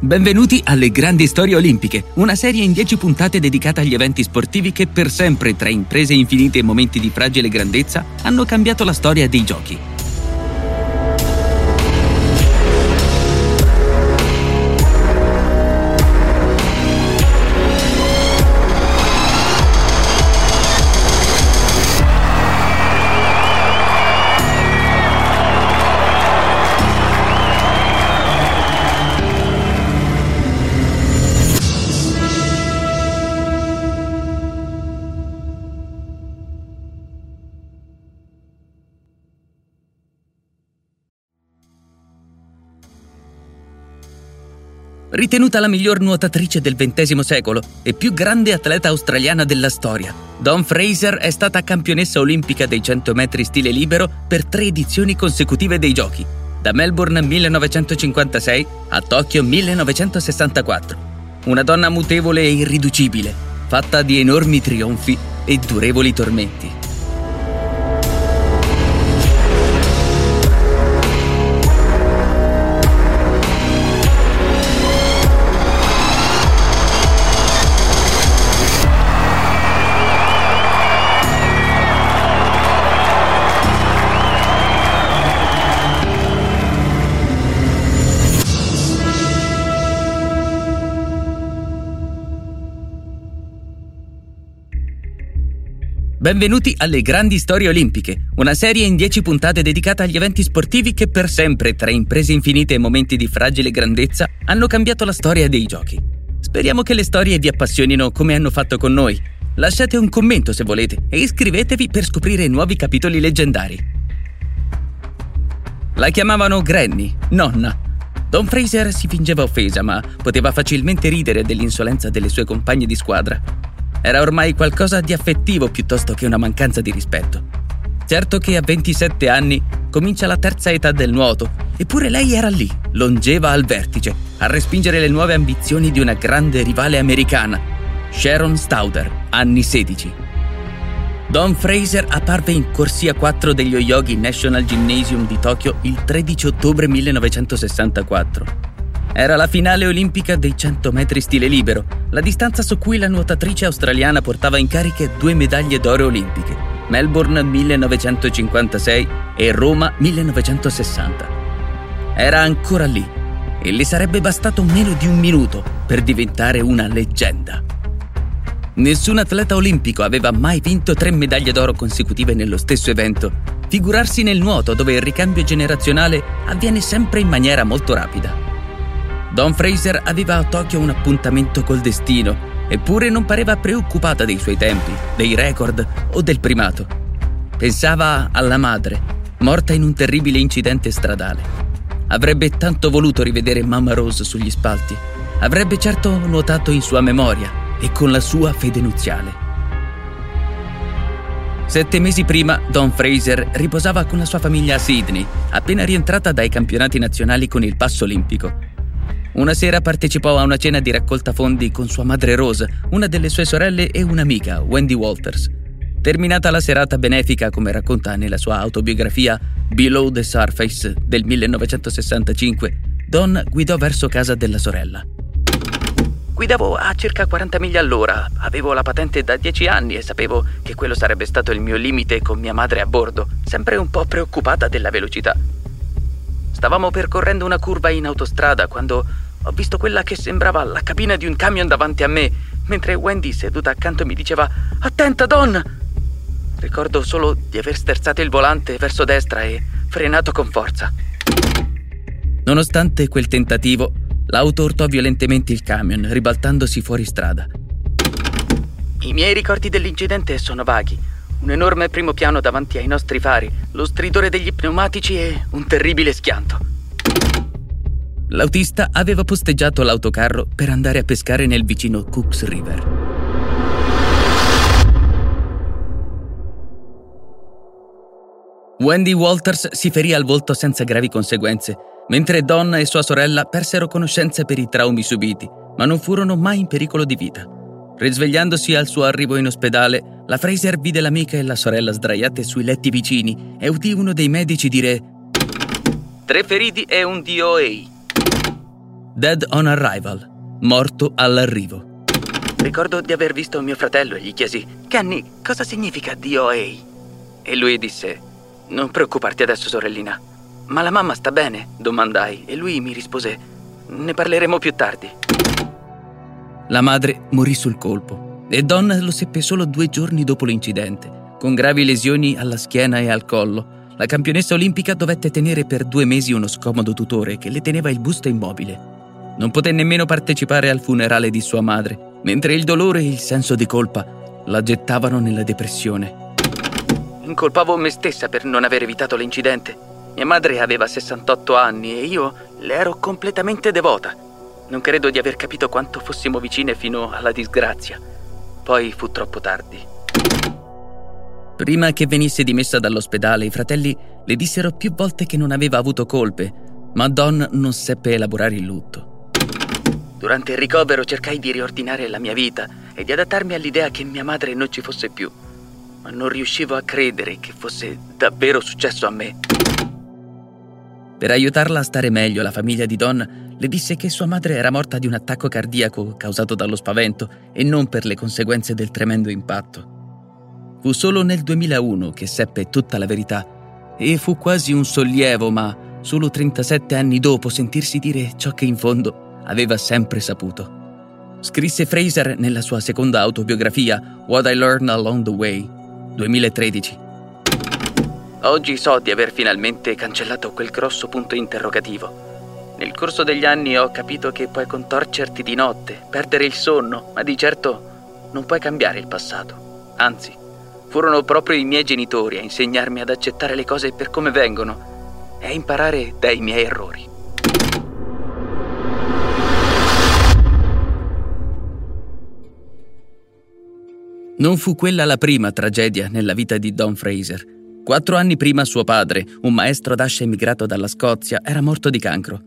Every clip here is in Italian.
Benvenuti alle Grandi Storie Olimpiche, una serie in 10 puntate dedicata agli eventi sportivi che per sempre, tra imprese infinite e momenti di fragile grandezza, hanno cambiato la storia dei giochi. Ritenuta la miglior nuotatrice del XX secolo e più grande atleta australiana della storia, Dawn Fraser è stata campionessa olimpica dei 100 metri stile libero per tre edizioni consecutive dei Giochi, da Melbourne 1956 a Tokyo 1964. Una donna mutevole e irriducibile, fatta di enormi trionfi e durevoli tormenti. Benvenuti alle Grandi Storie Olimpiche, una serie in 10 puntate dedicata agli eventi sportivi che per sempre, tra imprese infinite e momenti di fragile grandezza, hanno cambiato la storia dei giochi. Speriamo che le storie vi appassionino come hanno fatto con noi. Lasciate un commento se volete e iscrivetevi per scoprire nuovi capitoli leggendari. La chiamavano Granny, nonna. Don Fraser si fingeva offesa, ma poteva facilmente ridere dell'insolenza delle sue compagne di squadra. Era ormai qualcosa di affettivo piuttosto che una mancanza di rispetto. Certo che a 27 anni comincia la terza età del nuoto, eppure lei era lì, longeva al vertice, a respingere le nuove ambizioni di una grande rivale americana, Sharon Stauder, anni 16. Don Fraser apparve in corsia 4 degli Oyogi National Gymnasium di Tokyo il 13 ottobre 1964. Era la finale olimpica dei 100 metri stile libero, la distanza su cui la nuotatrice australiana portava in cariche due medaglie d'oro olimpiche, Melbourne 1956 e Roma 1960. Era ancora lì e le sarebbe bastato meno di un minuto per diventare una leggenda. Nessun atleta olimpico aveva mai vinto tre medaglie d'oro consecutive nello stesso evento. Figurarsi nel nuoto dove il ricambio generazionale avviene sempre in maniera molto rapida. Don Fraser aveva a Tokyo un appuntamento col destino, eppure non pareva preoccupata dei suoi tempi, dei record o del primato. Pensava alla madre, morta in un terribile incidente stradale. Avrebbe tanto voluto rivedere Mamma Rose sugli spalti. Avrebbe certo nuotato in sua memoria e con la sua fede nuziale. Sette mesi prima, Don Fraser riposava con la sua famiglia a Sydney, appena rientrata dai campionati nazionali con il passo olimpico. Una sera partecipò a una cena di raccolta fondi con sua madre Rose, una delle sue sorelle e un'amica, Wendy Walters. Terminata la serata benefica, come racconta nella sua autobiografia Below the Surface del 1965, Don guidò verso casa della sorella. Guidavo a circa 40 miglia all'ora, avevo la patente da 10 anni e sapevo che quello sarebbe stato il mio limite con mia madre a bordo, sempre un po' preoccupata della velocità. Stavamo percorrendo una curva in autostrada quando ho visto quella che sembrava la cabina di un camion davanti a me, mentre Wendy seduta accanto mi diceva Attenta, Don! Ricordo solo di aver sterzato il volante verso destra e frenato con forza. Nonostante quel tentativo, l'auto urtò violentemente il camion, ribaltandosi fuori strada. I miei ricordi dell'incidente sono vaghi. Un enorme primo piano davanti ai nostri fari, lo stridore degli pneumatici e un terribile schianto. L'autista aveva posteggiato l'autocarro per andare a pescare nel vicino Cooks River. Wendy Walters si ferì al volto senza gravi conseguenze, mentre Donna e sua sorella persero conoscenza per i traumi subiti, ma non furono mai in pericolo di vita. Risvegliandosi al suo arrivo in ospedale, la Fraser vide l'amica e la sorella sdraiate sui letti vicini e udì uno dei medici dire Tre feriti e un DOA. Dead on arrival, morto all'arrivo. Ricordo di aver visto mio fratello e gli chiesi: Kenny, cosa significa DOA? E lui disse: Non preoccuparti adesso, sorellina. Ma la mamma sta bene? domandai e lui mi rispose: Ne parleremo più tardi. La madre morì sul colpo e Don lo seppe solo due giorni dopo l'incidente, con gravi lesioni alla schiena e al collo. La campionessa olimpica dovette tenere per due mesi uno scomodo tutore che le teneva il busto immobile. Non poté nemmeno partecipare al funerale di sua madre, mentre il dolore e il senso di colpa la gettavano nella depressione. Incolpavo me stessa per non aver evitato l'incidente. Mia madre aveva 68 anni e io le ero completamente devota. Non credo di aver capito quanto fossimo vicine fino alla disgrazia. Poi fu troppo tardi. Prima che venisse dimessa dall'ospedale, i fratelli le dissero più volte che non aveva avuto colpe, ma Don non seppe elaborare il lutto. Durante il ricovero cercai di riordinare la mia vita e di adattarmi all'idea che mia madre non ci fosse più ma non riuscivo a credere che fosse davvero successo a me. Per aiutarla a stare meglio, la famiglia di Don le disse che sua madre era morta di un attacco cardiaco causato dallo spavento e non per le conseguenze del tremendo impatto. Fu solo nel 2001 che seppe tutta la verità e fu quasi un sollievo, ma solo 37 anni dopo sentirsi dire ciò che in fondo aveva sempre saputo. Scrisse Fraser nella sua seconda autobiografia What I Learned Along the Way 2013. Oggi so di aver finalmente cancellato quel grosso punto interrogativo. Nel corso degli anni ho capito che puoi contorcerti di notte, perdere il sonno, ma di certo non puoi cambiare il passato. Anzi, furono proprio i miei genitori a insegnarmi ad accettare le cose per come vengono e a imparare dai miei errori. Non fu quella la prima tragedia nella vita di Don Fraser. Quattro anni prima suo padre, un maestro d'ascia emigrato dalla Scozia, era morto di cancro.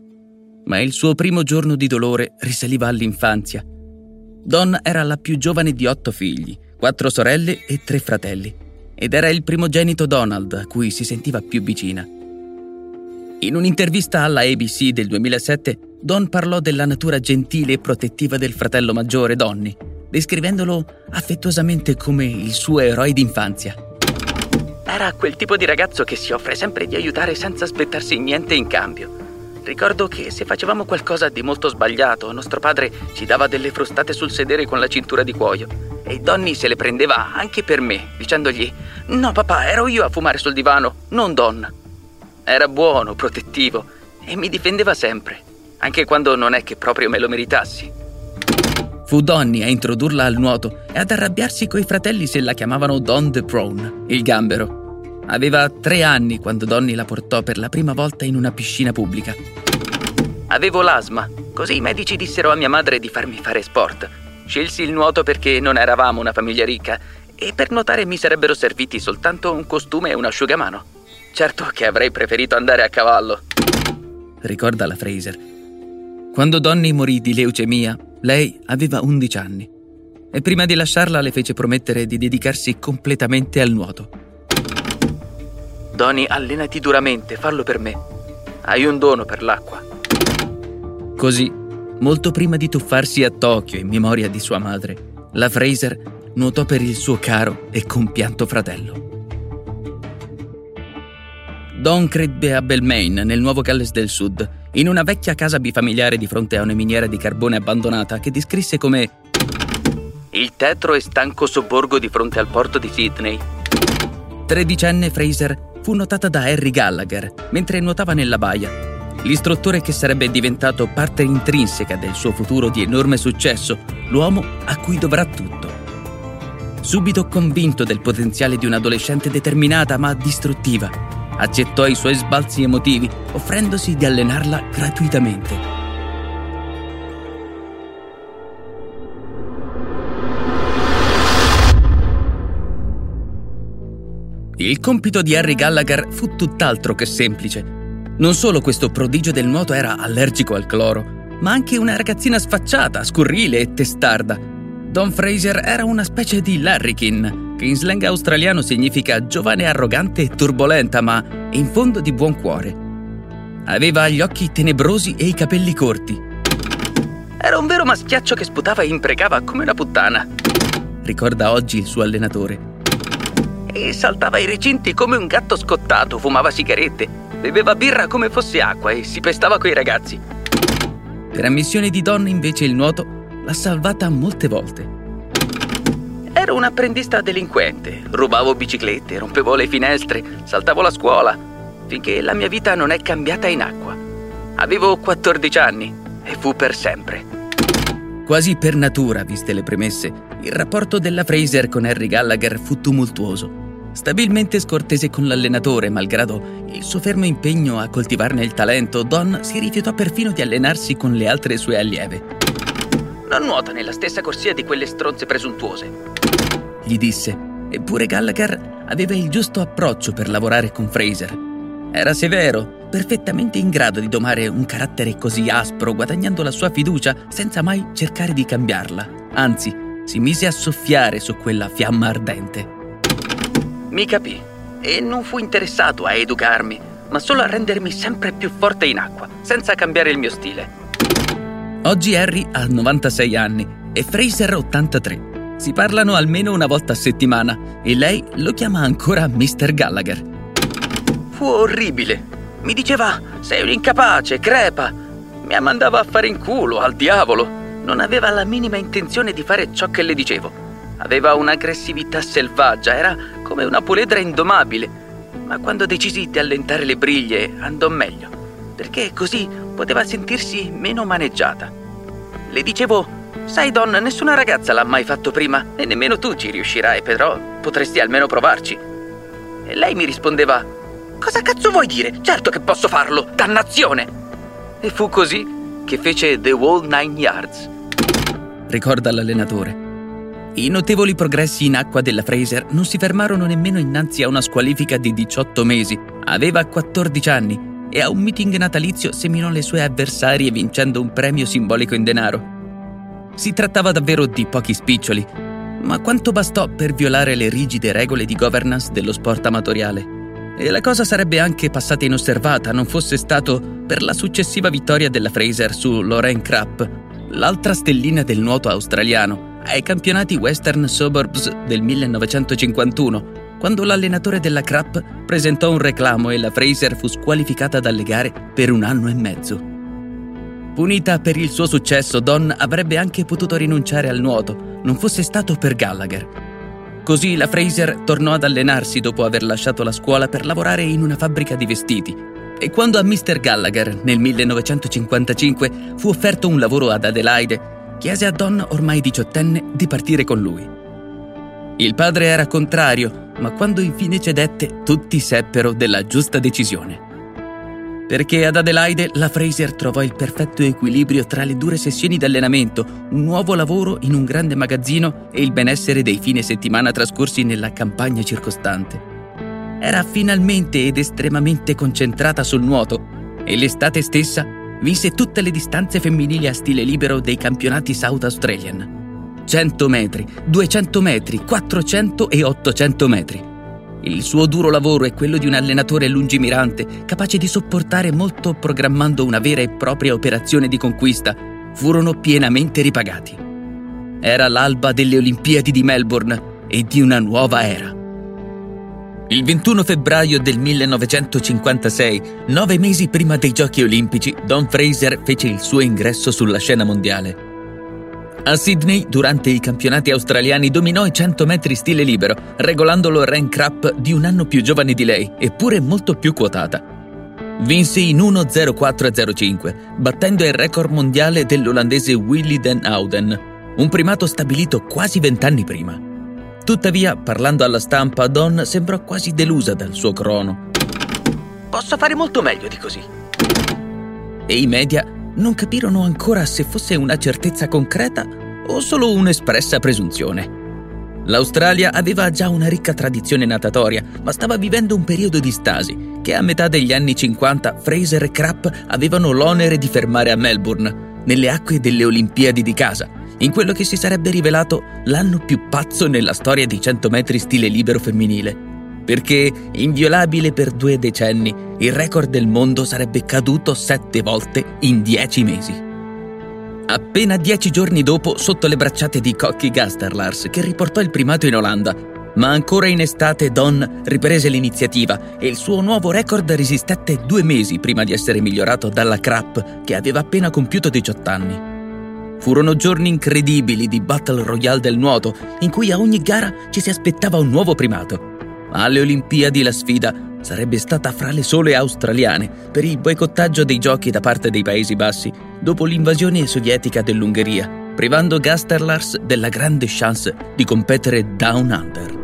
Ma il suo primo giorno di dolore risaliva all'infanzia. Don era la più giovane di otto figli, quattro sorelle e tre fratelli, ed era il primogenito Donald a cui si sentiva più vicina. In un'intervista alla ABC del 2007, Don parlò della natura gentile e protettiva del fratello maggiore, Donny, descrivendolo affettuosamente come il suo eroe d'infanzia. Era quel tipo di ragazzo che si offre sempre di aiutare senza aspettarsi niente in cambio. Ricordo che se facevamo qualcosa di molto sbagliato, nostro padre ci dava delle frustate sul sedere con la cintura di cuoio. E Donny se le prendeva anche per me, dicendogli: No, papà, ero io a fumare sul divano, non Don. Era buono, protettivo e mi difendeva sempre, anche quando non è che proprio me lo meritassi. Fu Donny a introdurla al nuoto e ad arrabbiarsi coi fratelli se la chiamavano Don the Prone, il gambero. Aveva tre anni quando Donny la portò per la prima volta in una piscina pubblica. Avevo l'asma, così i medici dissero a mia madre di farmi fare sport. Scelsi il nuoto perché non eravamo una famiglia ricca e per nuotare mi sarebbero serviti soltanto un costume e un asciugamano. Certo che avrei preferito andare a cavallo. Ricorda la Fraser. Quando Donny morì di leucemia, lei aveva 11 anni e prima di lasciarla le fece promettere di dedicarsi completamente al nuoto. Donny, allenati duramente, fallo per me. Hai un dono per l'acqua. Così, molto prima di tuffarsi a Tokyo in memoria di sua madre, la Fraser nuotò per il suo caro e compianto fratello. Don crebbe a Belmain, nel Nuovo Galles del Sud, in una vecchia casa bifamiliare di fronte a una miniera di carbone abbandonata che descrisse come il tetro e stanco sobborgo di fronte al porto di Sydney. Tredicenne Fraser fu notata da Harry Gallagher mentre nuotava nella baia, l'istruttore che sarebbe diventato parte intrinseca del suo futuro di enorme successo, l'uomo a cui dovrà tutto. Subito convinto del potenziale di un'adolescente determinata ma distruttiva, accettò i suoi sbalzi emotivi, offrendosi di allenarla gratuitamente. Il compito di Harry Gallagher fu tutt'altro che semplice. Non solo questo prodigio del nuoto era allergico al cloro, ma anche una ragazzina sfacciata, scurrile e testarda. Don Fraser era una specie di larrikin, che in slang australiano significa giovane arrogante e turbolenta, ma in fondo di buon cuore. Aveva gli occhi tenebrosi e i capelli corti. Era un vero maschiaccio che sputava e imprecava come una puttana. Ricorda oggi il suo allenatore. E saltava ai recinti come un gatto scottato, fumava sigarette, beveva birra come fosse acqua e si pestava coi ragazzi. Per ammissione di donna invece il nuoto l'ha salvata molte volte. Ero un apprendista delinquente, rubavo biciclette, rompevo le finestre, saltavo la scuola, finché la mia vita non è cambiata in acqua. Avevo 14 anni e fu per sempre. Quasi per natura, viste le premesse, il rapporto della Fraser con Harry Gallagher fu tumultuoso. Stabilmente scortese con l'allenatore, malgrado il suo fermo impegno a coltivarne il talento, Don si rifiutò perfino di allenarsi con le altre sue allieve. Non nuota nella stessa corsia di quelle stronze presuntuose, gli disse. Eppure Gallagher aveva il giusto approccio per lavorare con Fraser. Era severo, perfettamente in grado di domare un carattere così aspro, guadagnando la sua fiducia senza mai cercare di cambiarla. Anzi, si mise a soffiare su quella fiamma ardente. Mi capì e non fu interessato a educarmi, ma solo a rendermi sempre più forte in acqua, senza cambiare il mio stile. Oggi Harry ha 96 anni e Fraser 83. Si parlano almeno una volta a settimana e lei lo chiama ancora Mr. Gallagher. Fu orribile. Mi diceva, sei un incapace, crepa. Mi mandava a fare in culo, al diavolo. Non aveva la minima intenzione di fare ciò che le dicevo. Aveva un'aggressività selvaggia, era come una puledra indomabile. Ma quando decisi di allentare le briglie andò meglio, perché così poteva sentirsi meno maneggiata. Le dicevo, sai Don, nessuna ragazza l'ha mai fatto prima e nemmeno tu ci riuscirai, però potresti almeno provarci. E lei mi rispondeva, cosa cazzo vuoi dire? Certo che posso farlo, dannazione! E fu così che fece The Wall Nine Yards. Ricorda l'allenatore. I notevoli progressi in acqua della Fraser non si fermarono nemmeno innanzi a una squalifica di 18 mesi. Aveva 14 anni e a un meeting natalizio seminò le sue avversarie vincendo un premio simbolico in denaro. Si trattava davvero di pochi spiccioli, ma quanto bastò per violare le rigide regole di governance dello sport amatoriale. E la cosa sarebbe anche passata inosservata non fosse stato per la successiva vittoria della Fraser su Lorraine Crapp, l'altra stellina del nuoto australiano, ai campionati Western Suburbs del 1951, quando l'allenatore della Crapp presentò un reclamo e la Fraser fu squalificata dalle gare per un anno e mezzo. Punita per il suo successo, Don avrebbe anche potuto rinunciare al nuoto, non fosse stato per Gallagher. Così la Fraser tornò ad allenarsi dopo aver lasciato la scuola per lavorare in una fabbrica di vestiti. E quando a Mr. Gallagher, nel 1955, fu offerto un lavoro ad Adelaide, chiese a Don, ormai diciottenne, di partire con lui. Il padre era contrario, ma quando infine cedette, tutti seppero della giusta decisione. Perché ad Adelaide la Fraser trovò il perfetto equilibrio tra le dure sessioni di allenamento, un nuovo lavoro in un grande magazzino e il benessere dei fine settimana trascorsi nella campagna circostante. Era finalmente ed estremamente concentrata sul nuoto e l'estate stessa visse tutte le distanze femminili a stile libero dei campionati South Australian. 100 metri, 200 metri, 400 e 800 metri. Il suo duro lavoro è quello di un allenatore lungimirante, capace di sopportare molto programmando una vera e propria operazione di conquista, furono pienamente ripagati. Era l'alba delle Olimpiadi di Melbourne e di una nuova era. Il 21 febbraio del 1956, nove mesi prima dei Giochi Olimpici, Don Fraser fece il suo ingresso sulla scena mondiale. A Sydney, durante i campionati australiani, dominò i 100 metri stile libero, regolando Lorraine Crapp di un anno più giovane di lei, eppure molto più quotata. Vinse in 1.04.05, battendo il record mondiale dell'olandese Willy den Ouden, un primato stabilito quasi vent'anni prima. Tuttavia, parlando alla stampa, Don sembrò quasi delusa dal suo crono. Posso fare molto meglio di così. E i media non capirono ancora se fosse una certezza concreta o solo un'espressa presunzione. L'Australia aveva già una ricca tradizione natatoria, ma stava vivendo un periodo di stasi che a metà degli anni 50 Fraser e Crapp avevano l'onere di fermare a Melbourne, nelle acque delle Olimpiadi di casa, in quello che si sarebbe rivelato l'anno più pazzo nella storia di 100 metri stile libero femminile. Perché, inviolabile per due decenni, il record del mondo sarebbe caduto sette volte in dieci mesi. Appena dieci giorni dopo, sotto le bracciate di Cocchi Gasterlars, che riportò il primato in Olanda, ma ancora in estate Don riprese l'iniziativa e il suo nuovo record resistette due mesi prima di essere migliorato dalla Crap, che aveva appena compiuto 18 anni. Furono giorni incredibili di Battle Royale del nuoto, in cui a ogni gara ci si aspettava un nuovo primato. Ma alle Olimpiadi la sfida sarebbe stata fra le sole australiane per il boicottaggio dei giochi da parte dei Paesi Bassi dopo l'invasione sovietica dell'Ungheria, privando Gasterlars della grande chance di competere down under.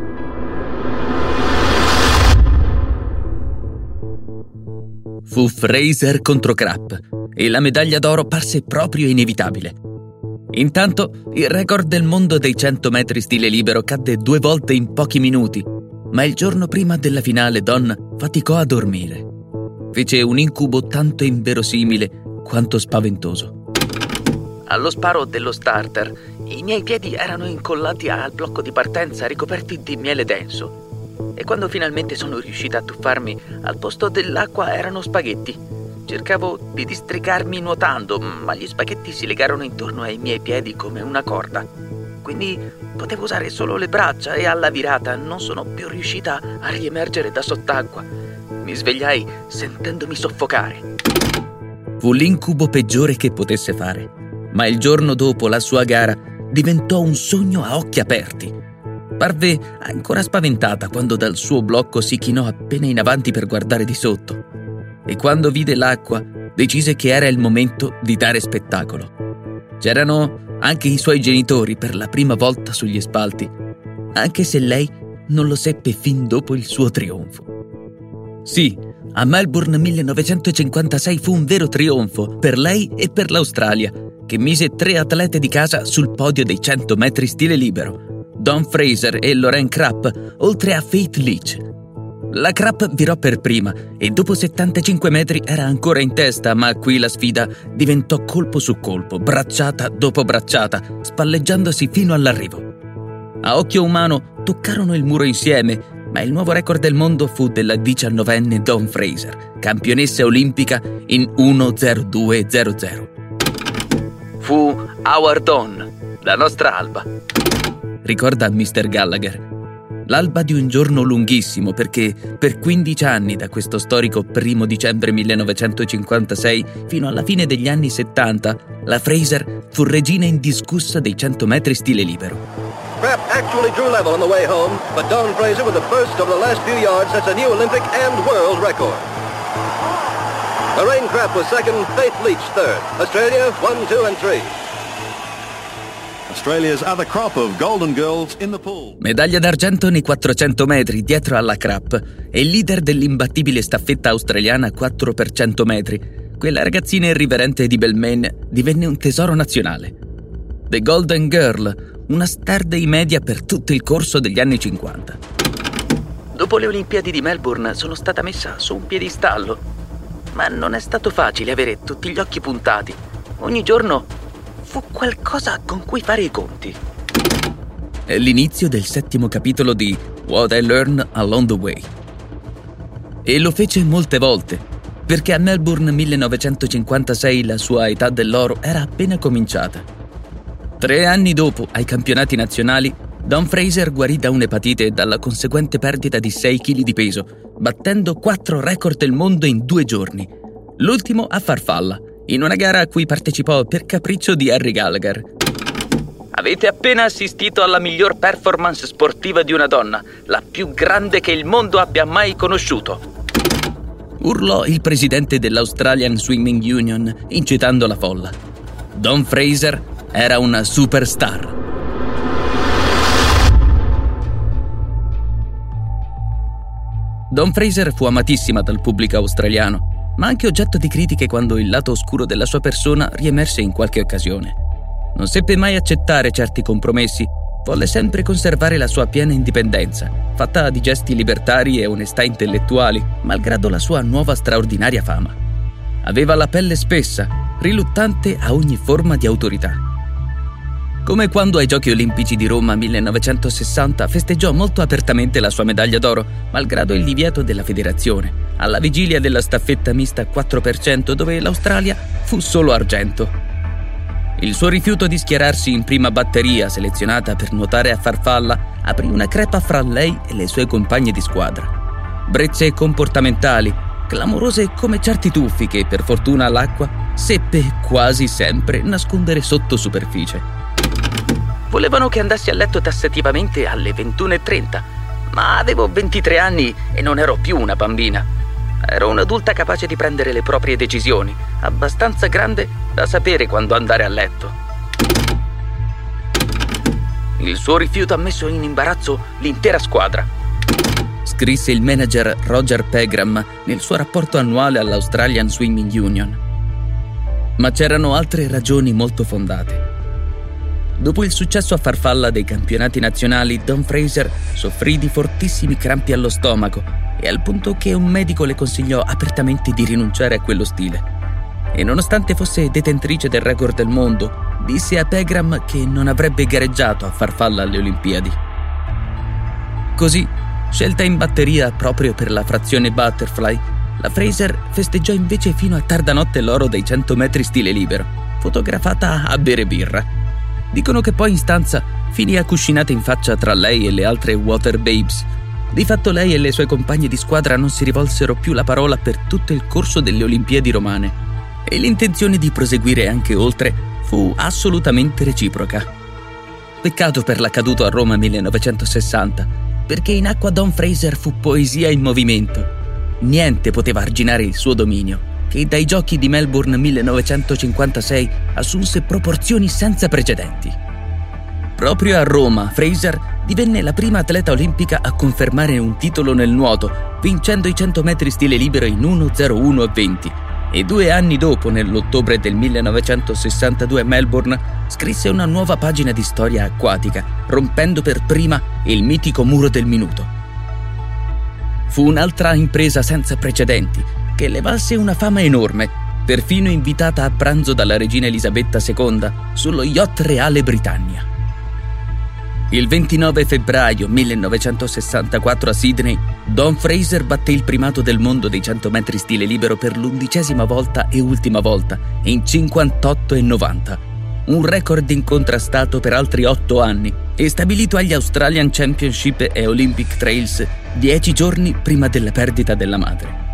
Fu Fraser contro Krapp e la medaglia d'oro parse proprio inevitabile. Intanto il record del mondo dei 100 metri stile libero cadde due volte in pochi minuti, ma il giorno prima della finale Don faticò a dormire. Fece un incubo tanto inverosimile quanto spaventoso. Allo sparo dello starter, i miei piedi erano incollati al blocco di partenza ricoperti di miele denso e quando finalmente sono riuscita a tuffarmi, al posto dell'acqua erano spaghetti. Cercavo di districarmi nuotando, ma gli spaghetti si legarono intorno ai miei piedi come una corda. Quindi potevo usare solo le braccia e alla virata non sono più riuscita a riemergere da sott'acqua. Mi svegliai sentendomi soffocare. Fu l'incubo peggiore che potesse fare, ma il giorno dopo la sua gara diventò un sogno a occhi aperti. Parve ancora spaventata quando dal suo blocco si chinò appena in avanti per guardare di sotto. E quando vide l'acqua, decise che era il momento di dare spettacolo. C'erano anche i suoi genitori per la prima volta sugli spalti, anche se lei non lo seppe fin dopo il suo trionfo. Sì, a Melbourne 1956 fu un vero trionfo per lei e per l'Australia, che mise tre atlete di casa sul podio dei 100 metri stile libero Don Fraser e Lorraine Krapp, oltre a Faith Leach. La Krapp virò per prima e dopo 75 metri era ancora in testa, ma qui la sfida diventò colpo su colpo, bracciata dopo bracciata, spalleggiandosi fino all'arrivo. A occhio umano toccarono il muro insieme, ma il nuovo record del mondo fu della diciannovenne Don Fraser, campionessa olimpica in 1.02.00. Fu Our Dawn, la nostra alba ricorda Mr. Gallagher. L'alba di un giorno lunghissimo perché per 15 anni da questo storico primo dicembre 1956 fino alla fine degli anni 70 la Fraser fu regina indiscussa dei 100 metri stile libero. Crap actually drew level on the way home, but Dawn Fraser with a burst over the last few yards sets a new Olympic and world record. Lorraine Crapp was second, Faith Leach third. Australia 1, 2 and 3. Medaglia d'argento nei 400 metri dietro alla Crap e leader dell'imbattibile staffetta australiana 4 per 100 metri. Quella ragazzina irriverente di Belmain divenne un tesoro nazionale. The Golden Girl, una star dei media per tutto il corso degli anni 50. Dopo le Olimpiadi di Melbourne sono stata messa su un piedistallo, ma non è stato facile avere tutti gli occhi puntati. Ogni giorno fu qualcosa con cui fare i conti. È l'inizio del settimo capitolo di What I Learned Along the Way. E lo fece molte volte, perché a Melbourne 1956 la sua età dell'oro era appena cominciata. Tre anni dopo, ai campionati nazionali, Don Fraser guarì da un'epatite e dalla conseguente perdita di 6 kg di peso, battendo quattro record del mondo in due giorni. L'ultimo a farfalla, in una gara a cui partecipò per capriccio di Harry Gallagher. Avete appena assistito alla miglior performance sportiva di una donna, la più grande che il mondo abbia mai conosciuto. Urlò il presidente dell'Australian Swimming Union, incitando la folla. Don Fraser era una superstar. Don Fraser fu amatissima dal pubblico australiano ma anche oggetto di critiche quando il lato oscuro della sua persona riemerse in qualche occasione. Non seppe mai accettare certi compromessi, volle sempre conservare la sua piena indipendenza, fatta di gesti libertari e onestà intellettuali, malgrado la sua nuova straordinaria fama. Aveva la pelle spessa, riluttante a ogni forma di autorità. Come quando ai Giochi Olimpici di Roma 1960 festeggiò molto apertamente la sua medaglia d'oro, malgrado il divieto della federazione, alla vigilia della staffetta mista 4% dove l'Australia fu solo argento. Il suo rifiuto di schierarsi in prima batteria, selezionata per nuotare a farfalla, aprì una crepa fra lei e le sue compagne di squadra. Brezze comportamentali, clamorose come certi tuffi che, per fortuna, l'acqua seppe quasi sempre nascondere sotto superficie. Volevano che andassi a letto tassativamente alle 21.30, ma avevo 23 anni e non ero più una bambina. Ero un'adulta capace di prendere le proprie decisioni, abbastanza grande da sapere quando andare a letto. Il suo rifiuto ha messo in imbarazzo l'intera squadra. Scrisse il manager Roger Pegram nel suo rapporto annuale all'Australian Swimming Union. Ma c'erano altre ragioni molto fondate. Dopo il successo a farfalla dei campionati nazionali, Don Fraser soffrì di fortissimi crampi allo stomaco e al punto che un medico le consigliò apertamente di rinunciare a quello stile. E nonostante fosse detentrice del record del mondo, disse a Pegram che non avrebbe gareggiato a farfalla alle Olimpiadi. Così, scelta in batteria proprio per la frazione butterfly, la Fraser festeggiò invece fino a tarda notte l'oro dei 100 metri stile libero, fotografata a bere birra. Dicono che poi in stanza finì accuscinata in faccia tra lei e le altre water babes, di fatto lei e le sue compagne di squadra non si rivolsero più la parola per tutto il corso delle Olimpiadi romane e l'intenzione di proseguire anche oltre fu assolutamente reciproca. Peccato per l'accaduto a Roma 1960, perché in acqua Don Fraser fu poesia in movimento. Niente poteva arginare il suo dominio, che dai giochi di Melbourne 1956 assunse proporzioni senza precedenti. Proprio a Roma, Fraser divenne la prima atleta olimpica a confermare un titolo nel nuoto, vincendo i 100 metri stile libero in 1.01.20 e due anni dopo, nell'ottobre del 1962 a Melbourne, scrisse una nuova pagina di storia acquatica, rompendo per prima il mitico muro del minuto. Fu un'altra impresa senza precedenti, che le valse una fama enorme, perfino invitata a pranzo dalla regina Elisabetta II sullo yacht reale Britannia. Il 29 febbraio 1964 a Sydney, Don Fraser batté il primato del mondo dei 100 metri stile libero per l'undicesima volta e ultima volta, in 58 e 90. Un record incontrastato per altri otto anni e stabilito agli Australian Championship e Olympic Trails dieci giorni prima della perdita della madre.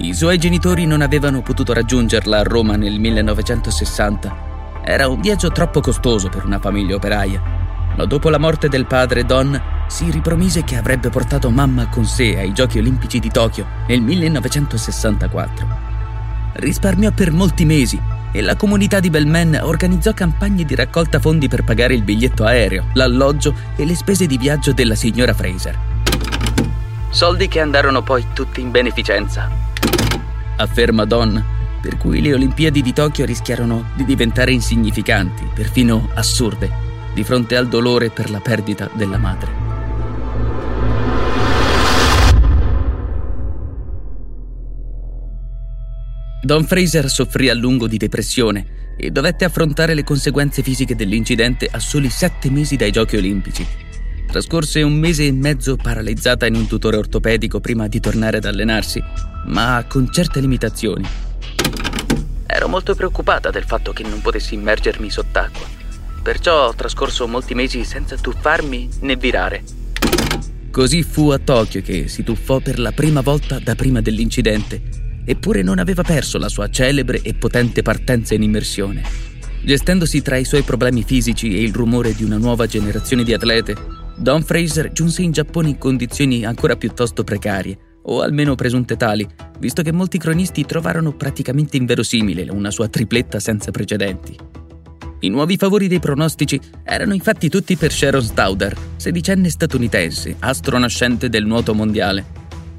I suoi genitori non avevano potuto raggiungerla a Roma nel 1960. Era un viaggio troppo costoso per una famiglia operaia ma dopo la morte del padre Don si ripromise che avrebbe portato mamma con sé ai Giochi Olimpici di Tokyo nel 1964. Risparmiò per molti mesi e la comunità di Belmen organizzò campagne di raccolta fondi per pagare il biglietto aereo, l'alloggio e le spese di viaggio della signora Fraser. Soldi che andarono poi tutti in beneficenza. Afferma Don, per cui le Olimpiadi di Tokyo rischiarono di diventare insignificanti, perfino assurde di fronte al dolore per la perdita della madre. Don Fraser soffrì a lungo di depressione e dovette affrontare le conseguenze fisiche dell'incidente a soli sette mesi dai Giochi Olimpici. Trascorse un mese e mezzo paralizzata in un tutore ortopedico prima di tornare ad allenarsi, ma con certe limitazioni. Ero molto preoccupata del fatto che non potessi immergermi sott'acqua perciò ho trascorso molti mesi senza tuffarmi né virare. Così fu a Tokyo che si tuffò per la prima volta da prima dell'incidente, eppure non aveva perso la sua celebre e potente partenza in immersione. Gestendosi tra i suoi problemi fisici e il rumore di una nuova generazione di atlete, Don Fraser giunse in Giappone in condizioni ancora piuttosto precarie, o almeno presunte tali, visto che molti cronisti trovarono praticamente inverosimile una sua tripletta senza precedenti. I nuovi favori dei pronostici erano infatti tutti per Sharon Stauder, sedicenne statunitense, astro nascente del nuoto mondiale.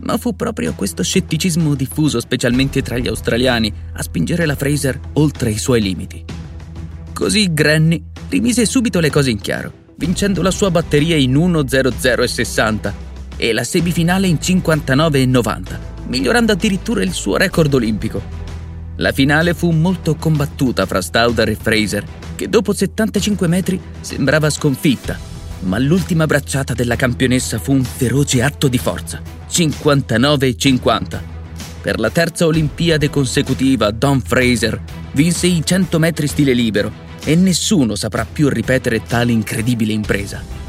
Ma fu proprio questo scetticismo diffuso specialmente tra gli australiani a spingere la Fraser oltre i suoi limiti. Così Granny rimise subito le cose in chiaro, vincendo la sua batteria in 1.00.60 e la semifinale in 59.90, migliorando addirittura il suo record olimpico. La finale fu molto combattuta fra Stauder e Fraser, che dopo 75 metri sembrava sconfitta, ma l'ultima bracciata della campionessa fu un feroce atto di forza, 59-50. Per la terza Olimpiade consecutiva, Don Fraser vinse i 100 metri stile libero e nessuno saprà più ripetere tale incredibile impresa.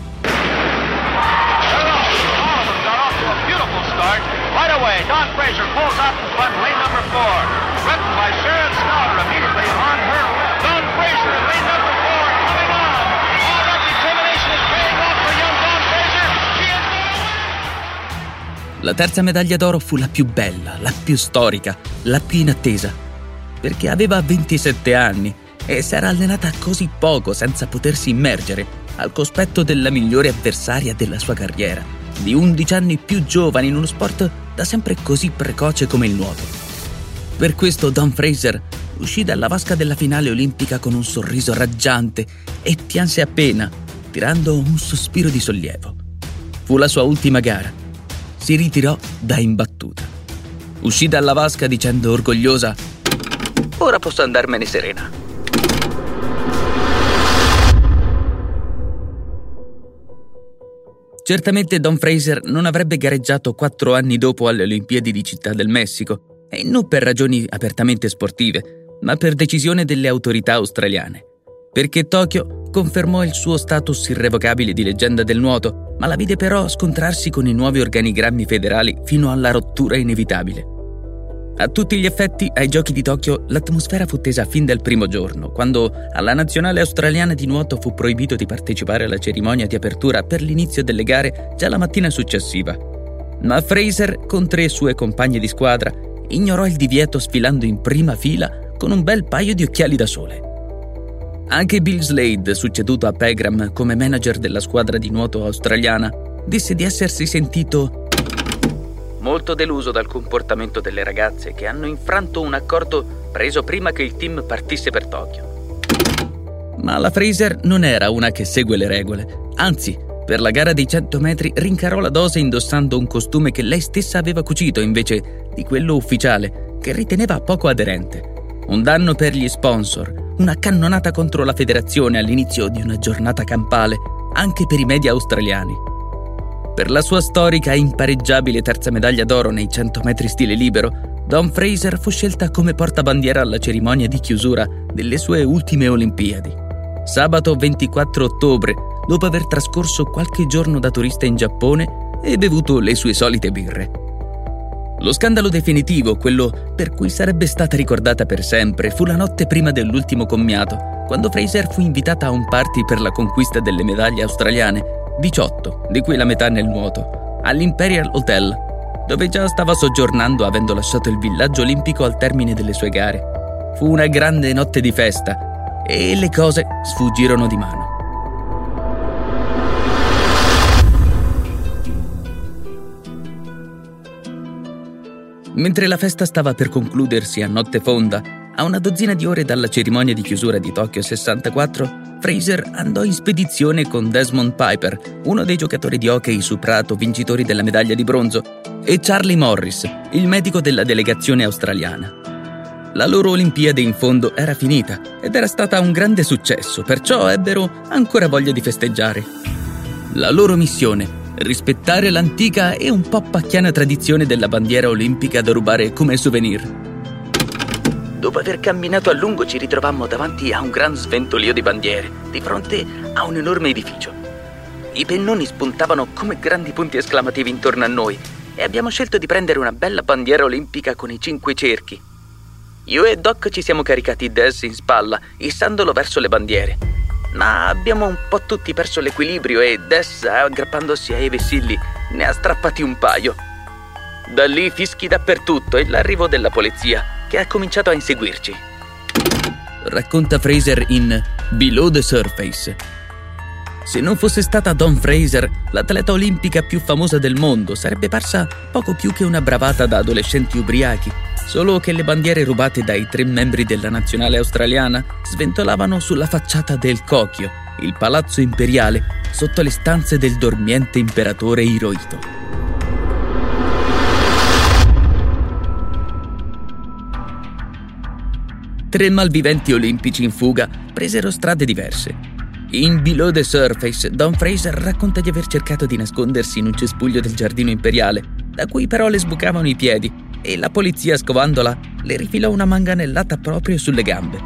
La terza medaglia d'oro fu la più bella, la più storica, la più inattesa, perché aveva 27 anni e si era allenata così poco senza potersi immergere al cospetto della migliore avversaria della sua carriera, di 11 anni più giovane in uno sport da sempre così precoce come il nuoto. Per questo Don Fraser uscì dalla vasca della finale olimpica con un sorriso raggiante e pianse appena, tirando un sospiro di sollievo. Fu la sua ultima gara si ritirò da imbattuta. Uscì dalla vasca dicendo orgogliosa Ora posso andarmene serena. Certamente Don Fraser non avrebbe gareggiato quattro anni dopo alle Olimpiadi di Città del Messico, e non per ragioni apertamente sportive, ma per decisione delle autorità australiane. Perché Tokyo confermò il suo status irrevocabile di leggenda del nuoto, ma la vide però scontrarsi con i nuovi organigrammi federali fino alla rottura inevitabile. A tutti gli effetti, ai Giochi di Tokyo l'atmosfera fu tesa fin dal primo giorno, quando alla nazionale australiana di nuoto fu proibito di partecipare alla cerimonia di apertura per l'inizio delle gare già la mattina successiva. Ma Fraser, con tre sue compagne di squadra, ignorò il divieto sfilando in prima fila con un bel paio di occhiali da sole. Anche Bill Slade, succeduto a Pegram come manager della squadra di nuoto australiana, disse di essersi sentito molto deluso dal comportamento delle ragazze che hanno infranto un accordo preso prima che il team partisse per Tokyo. Ma la Fraser non era una che segue le regole, anzi, per la gara dei 100 metri rincarò la dose indossando un costume che lei stessa aveva cucito invece di quello ufficiale, che riteneva poco aderente. Un danno per gli sponsor, una cannonata contro la federazione all'inizio di una giornata campale, anche per i media australiani. Per la sua storica e impareggiabile terza medaglia d'oro nei 100 metri stile libero, Don Fraser fu scelta come portabandiera alla cerimonia di chiusura delle sue ultime Olimpiadi. Sabato 24 ottobre, dopo aver trascorso qualche giorno da turista in Giappone e bevuto le sue solite birre. Lo scandalo definitivo, quello per cui sarebbe stata ricordata per sempre, fu la notte prima dell'ultimo commiato, quando Fraser fu invitata a un party per la conquista delle medaglie australiane, 18, di cui la metà nel nuoto, all'Imperial Hotel, dove già stava soggiornando avendo lasciato il villaggio olimpico al termine delle sue gare. Fu una grande notte di festa e le cose sfuggirono di mano. Mentre la festa stava per concludersi a notte fonda, a una dozzina di ore dalla cerimonia di chiusura di Tokyo 64, Fraser andò in spedizione con Desmond Piper, uno dei giocatori di hockey su prato vincitori della medaglia di bronzo, e Charlie Morris, il medico della delegazione australiana. La loro Olimpiade in fondo era finita ed era stata un grande successo, perciò ebbero ancora voglia di festeggiare. La loro missione rispettare l'antica e un po' pacchiana tradizione della bandiera olimpica da rubare come souvenir. Dopo aver camminato a lungo ci ritrovammo davanti a un gran sventolio di bandiere, di fronte a un enorme edificio. I pennoni spuntavano come grandi punti esclamativi intorno a noi e abbiamo scelto di prendere una bella bandiera olimpica con i cinque cerchi. Io e Doc ci siamo caricati Des in spalla, issandolo verso le bandiere ma abbiamo un po' tutti perso l'equilibrio e Des, aggrappandosi ai vessilli, ne ha strappati un paio. Da lì fischi dappertutto e l'arrivo della polizia, che ha cominciato a inseguirci. Racconta Fraser in Below the Surface. Se non fosse stata Don Fraser, l'atleta olimpica più famosa del mondo sarebbe parsa poco più che una bravata da adolescenti ubriachi Solo che le bandiere rubate dai tre membri della nazionale australiana sventolavano sulla facciata del Kokyo, il palazzo imperiale, sotto le stanze del dormiente imperatore Hirohito. Tre malviventi olimpici in fuga presero strade diverse. In Below the Surface, Don Fraser racconta di aver cercato di nascondersi in un cespuglio del giardino imperiale, da cui però le sbucavano i piedi e la polizia, scovandola, le rifilò una manganellata proprio sulle gambe.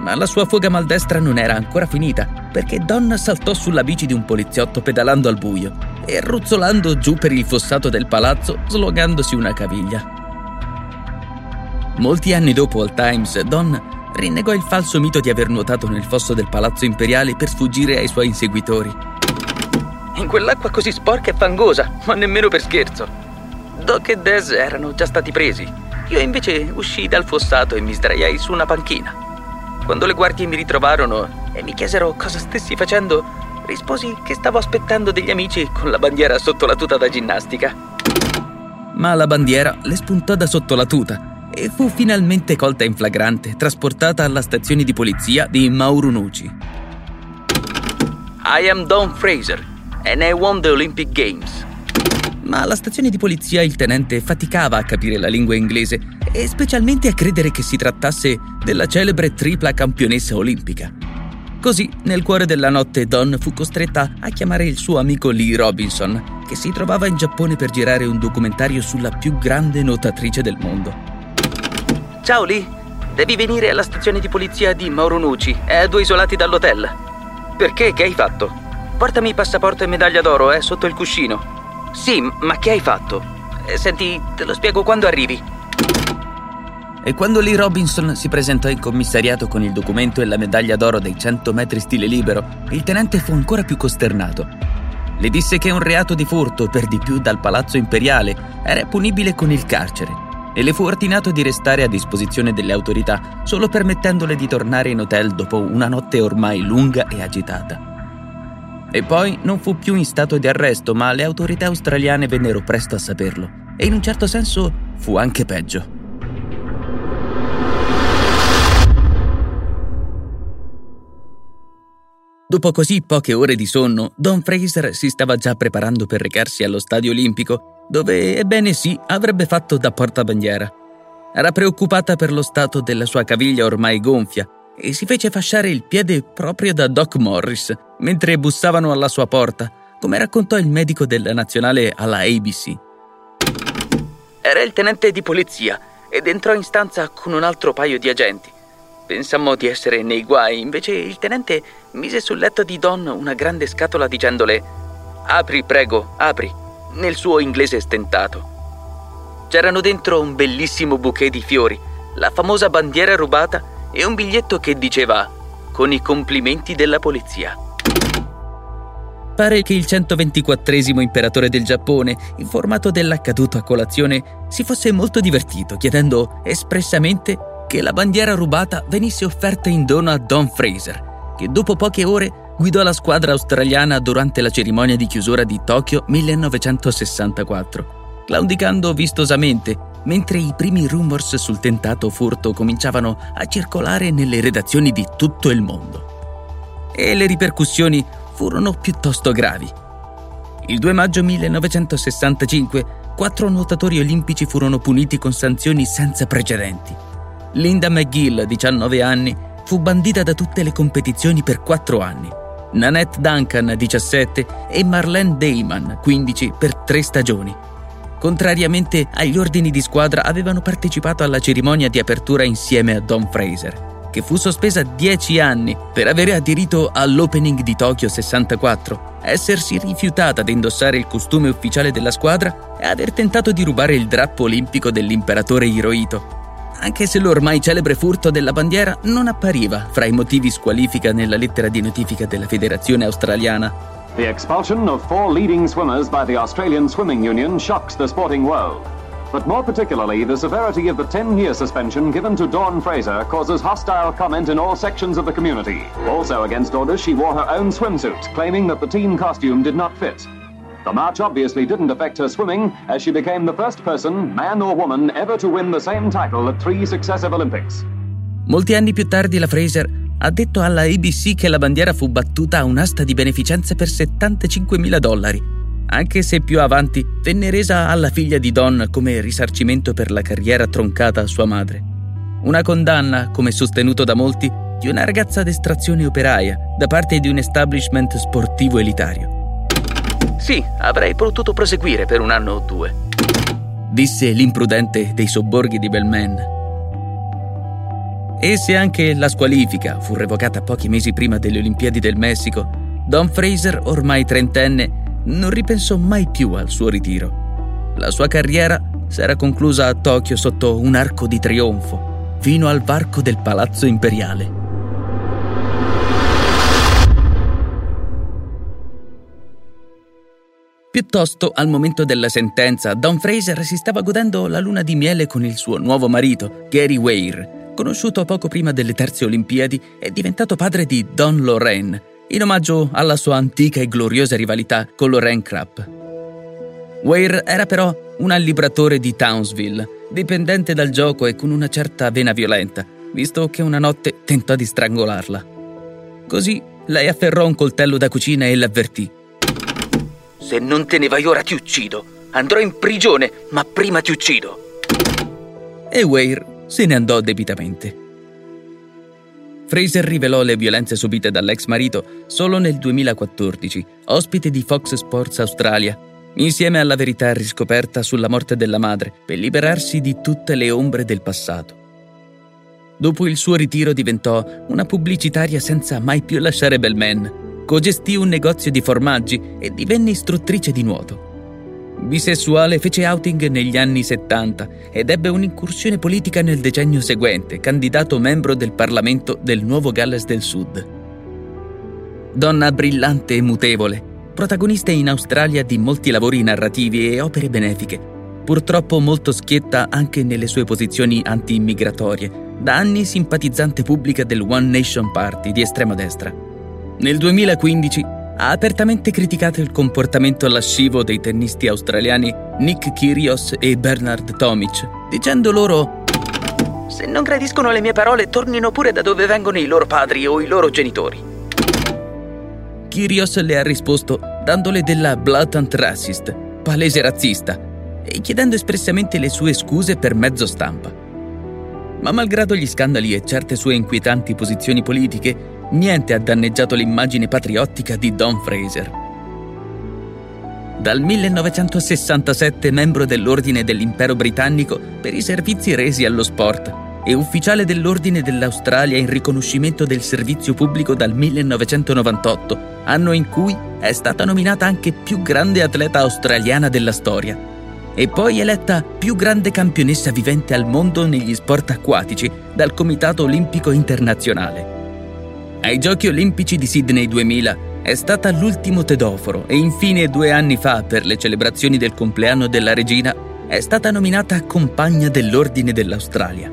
Ma la sua fuga maldestra non era ancora finita, perché Don saltò sulla bici di un poliziotto pedalando al buio e ruzzolando giù per il fossato del palazzo, slogandosi una caviglia. Molti anni dopo al Times, Don rinnegò il falso mito di aver nuotato nel fosso del palazzo imperiale per sfuggire ai suoi inseguitori. In quell'acqua così sporca e fangosa, ma nemmeno per scherzo. Doc e Des erano già stati presi. Io invece uscii dal fossato e mi sdraiai su una panchina. Quando le guardie mi ritrovarono e mi chiesero cosa stessi facendo, risposi che stavo aspettando degli amici con la bandiera sotto la tuta da ginnastica. Ma la bandiera le spuntò da sotto la tuta e fu finalmente colta in flagrante, trasportata alla stazione di polizia di Maurunuci. I am Don Fraser and I won the Olympic Games. Ma alla stazione di polizia il tenente faticava a capire la lingua inglese e specialmente a credere che si trattasse della celebre tripla campionessa olimpica. Così, nel cuore della notte, Don fu costretta a chiamare il suo amico Lee Robinson, che si trovava in Giappone per girare un documentario sulla più grande nuotatrice del mondo. Ciao Lee, devi venire alla stazione di polizia di Mauronucci, è a due isolati dall'hotel. Perché? Che hai fatto? Portami passaporto e medaglia d'oro, è sotto il cuscino. Sì, ma che hai fatto? Eh, senti, te lo spiego quando arrivi. E quando Lee Robinson si presentò in commissariato con il documento e la medaglia d'oro dei 100 metri stile libero, il tenente fu ancora più costernato. Le disse che un reato di furto, per di più dal palazzo imperiale, era punibile con il carcere e le fu ordinato di restare a disposizione delle autorità, solo permettendole di tornare in hotel dopo una notte ormai lunga e agitata. E poi non fu più in stato di arresto, ma le autorità australiane vennero presto a saperlo. E in un certo senso fu anche peggio. Dopo così poche ore di sonno, Don Fraser si stava già preparando per recarsi allo stadio olimpico, dove, ebbene sì, avrebbe fatto da portabandiera. Era preoccupata per lo stato della sua caviglia ormai gonfia e si fece fasciare il piede proprio da Doc Morris mentre bussavano alla sua porta, come raccontò il medico della nazionale alla ABC. Era il tenente di polizia ed entrò in stanza con un altro paio di agenti. Pensammo di essere nei guai, invece il tenente mise sul letto di Don una grande scatola dicendole Apri, prego, apri, nel suo inglese stentato. C'erano dentro un bellissimo bouquet di fiori, la famosa bandiera rubata e un biglietto che diceva Con i complimenti della polizia. Pare che il 124 imperatore del Giappone, informato dell'accaduto a colazione, si fosse molto divertito chiedendo espressamente che la bandiera rubata venisse offerta in dono a Don Fraser, che dopo poche ore guidò la squadra australiana durante la cerimonia di chiusura di Tokyo 1964, claudicando vistosamente mentre i primi rumors sul tentato furto cominciavano a circolare nelle redazioni di tutto il mondo. E le ripercussioni furono piuttosto gravi. Il 2 maggio 1965 quattro nuotatori olimpici furono puniti con sanzioni senza precedenti. Linda McGill, 19 anni, fu bandita da tutte le competizioni per 4 anni. Nanette Duncan, 17, e Marlene Dayman, 15, per 3 stagioni. Contrariamente agli ordini di squadra, avevano partecipato alla cerimonia di apertura insieme a Don Fraser, che fu sospesa 10 anni per avere aderito all'opening di Tokyo 64, essersi rifiutata di indossare il costume ufficiale della squadra e aver tentato di rubare il drappo olimpico dell'imperatore Hirohito, anche se l'ormai celebre furto della bandiera non appariva fra i motivi squalifica nella lettera di notifica della Federazione Australiana. The expulsion of four leading swimmers by the Australian Swimming Union shocks the sporting world. But more particularly, the severity of the 10 year suspension given to Dawn Fraser causes hostile comment in all sections of the community. Also, against orders, she wore her own swimsuit, claiming that the team costume did not fit. The march obviously didn't affect her swimming, as she became the first person, man or woman, ever to win the same title at three successive Olympics. Molti anni più tardi la Fraser ha detto alla ABC che la bandiera fu battuta a un'asta di beneficenza per 75 mila dollari, anche se più avanti venne resa alla figlia di Don come risarcimento per la carriera troncata a sua madre. Una condanna, come sostenuto da molti, di una ragazza d'estrazione operaia da parte di un establishment sportivo elitario. Sì, avrei potuto proseguire per un anno o due, disse l'imprudente dei sobborghi di Belmen. E se anche la squalifica fu revocata pochi mesi prima delle Olimpiadi del Messico, Don Fraser, ormai trentenne, non ripensò mai più al suo ritiro. La sua carriera s'era conclusa a Tokyo sotto un arco di trionfo, fino al varco del Palazzo Imperiale. Piuttosto, al momento della sentenza, Don Fraser si stava godendo la luna di miele con il suo nuovo marito, Gary Weir, conosciuto poco prima delle terze Olimpiadi e diventato padre di Don Lorraine, in omaggio alla sua antica e gloriosa rivalità con Lorraine Crapp. Weir era però un allibratore di Townsville, dipendente dal gioco e con una certa vena violenta, visto che una notte tentò di strangolarla. Così lei afferrò un coltello da cucina e l'avvertì. Se non te ne vai ora ti uccido. Andrò in prigione, ma prima ti uccido. E Weir se ne andò debitamente. Fraser rivelò le violenze subite dall'ex marito solo nel 2014, ospite di Fox Sports Australia, insieme alla verità riscoperta sulla morte della madre, per liberarsi di tutte le ombre del passato. Dopo il suo ritiro diventò una pubblicitaria senza mai più lasciare Bellman cogestì un negozio di formaggi e divenne istruttrice di nuoto. Bisessuale, fece outing negli anni 70 ed ebbe un'incursione politica nel decennio seguente, candidato membro del Parlamento del Nuovo Galles del Sud. Donna brillante e mutevole, protagonista in Australia di molti lavori narrativi e opere benefiche, purtroppo molto schietta anche nelle sue posizioni anti-immigratorie, da anni simpatizzante pubblica del One Nation Party di estrema destra. Nel 2015 ha apertamente criticato il comportamento lascivo dei tennisti australiani Nick Kyrgios e Bernard Tomic, dicendo loro Se non gradiscono le mie parole, tornino pure da dove vengono i loro padri o i loro genitori. Kyrgios le ha risposto dandole della blatant racist, palese razzista, e chiedendo espressamente le sue scuse per mezzo stampa. Ma malgrado gli scandali e certe sue inquietanti posizioni politiche, niente ha danneggiato l'immagine patriottica di Don Fraser. Dal 1967 membro dell'Ordine dell'Impero Britannico per i servizi resi allo sport e ufficiale dell'Ordine dell'Australia in riconoscimento del servizio pubblico dal 1998, anno in cui è stata nominata anche più grande atleta australiana della storia e poi eletta più grande campionessa vivente al mondo negli sport acquatici dal Comitato Olimpico Internazionale. Ai Giochi Olimpici di Sydney 2000 è stata l'ultimo tedoforo e infine due anni fa, per le celebrazioni del compleanno della regina, è stata nominata compagna dell'Ordine dell'Australia.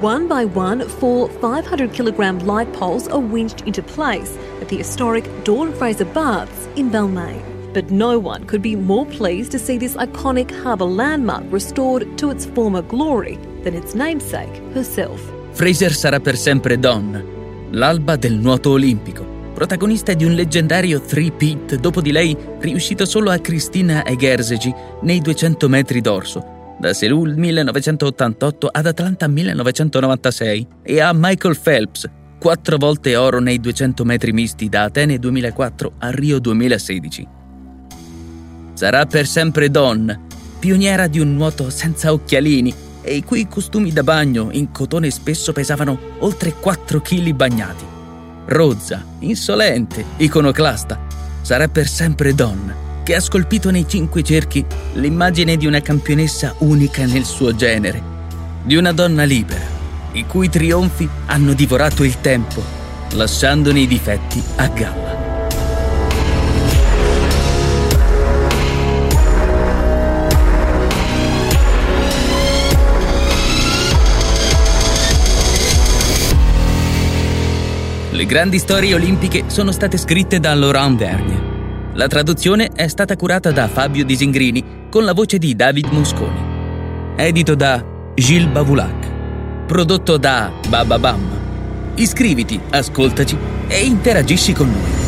One by one, four 500 kilogram light poles are winched into place at the historic Dawn Fraser Baths in Balmain. But no one could be more pleased to see this iconic harbour landmark restored to its former glory than its namesake herself. Fraser sarà per sempre Dawn, l'alba del nuoto olimpico, protagonista di un leggendario three-peat dopo di lei riuscito solo a Cristina Egersegi nei 200 metri d'orso, da Seoul 1988 ad Atlanta 1996 e a Michael Phelps, quattro volte oro nei 200 metri misti da Atene 2004 a Rio 2016. Sarà per sempre Dawn, pioniera di un nuoto senza occhialini e i cui costumi da bagno in cotone spesso pesavano oltre 4 kg bagnati. Rozza, insolente, iconoclasta, sarà per sempre donna, che ha scolpito nei cinque cerchi l'immagine di una campionessa unica nel suo genere, di una donna libera, i cui trionfi hanno divorato il tempo, lasciandone i difetti a galla. Le grandi storie olimpiche sono state scritte da Laurent Vergne. La traduzione è stata curata da Fabio Disingrini con la voce di David Mosconi. Edito da Gilles Bavulac. Prodotto da Bababam. Iscriviti, ascoltaci e interagisci con noi.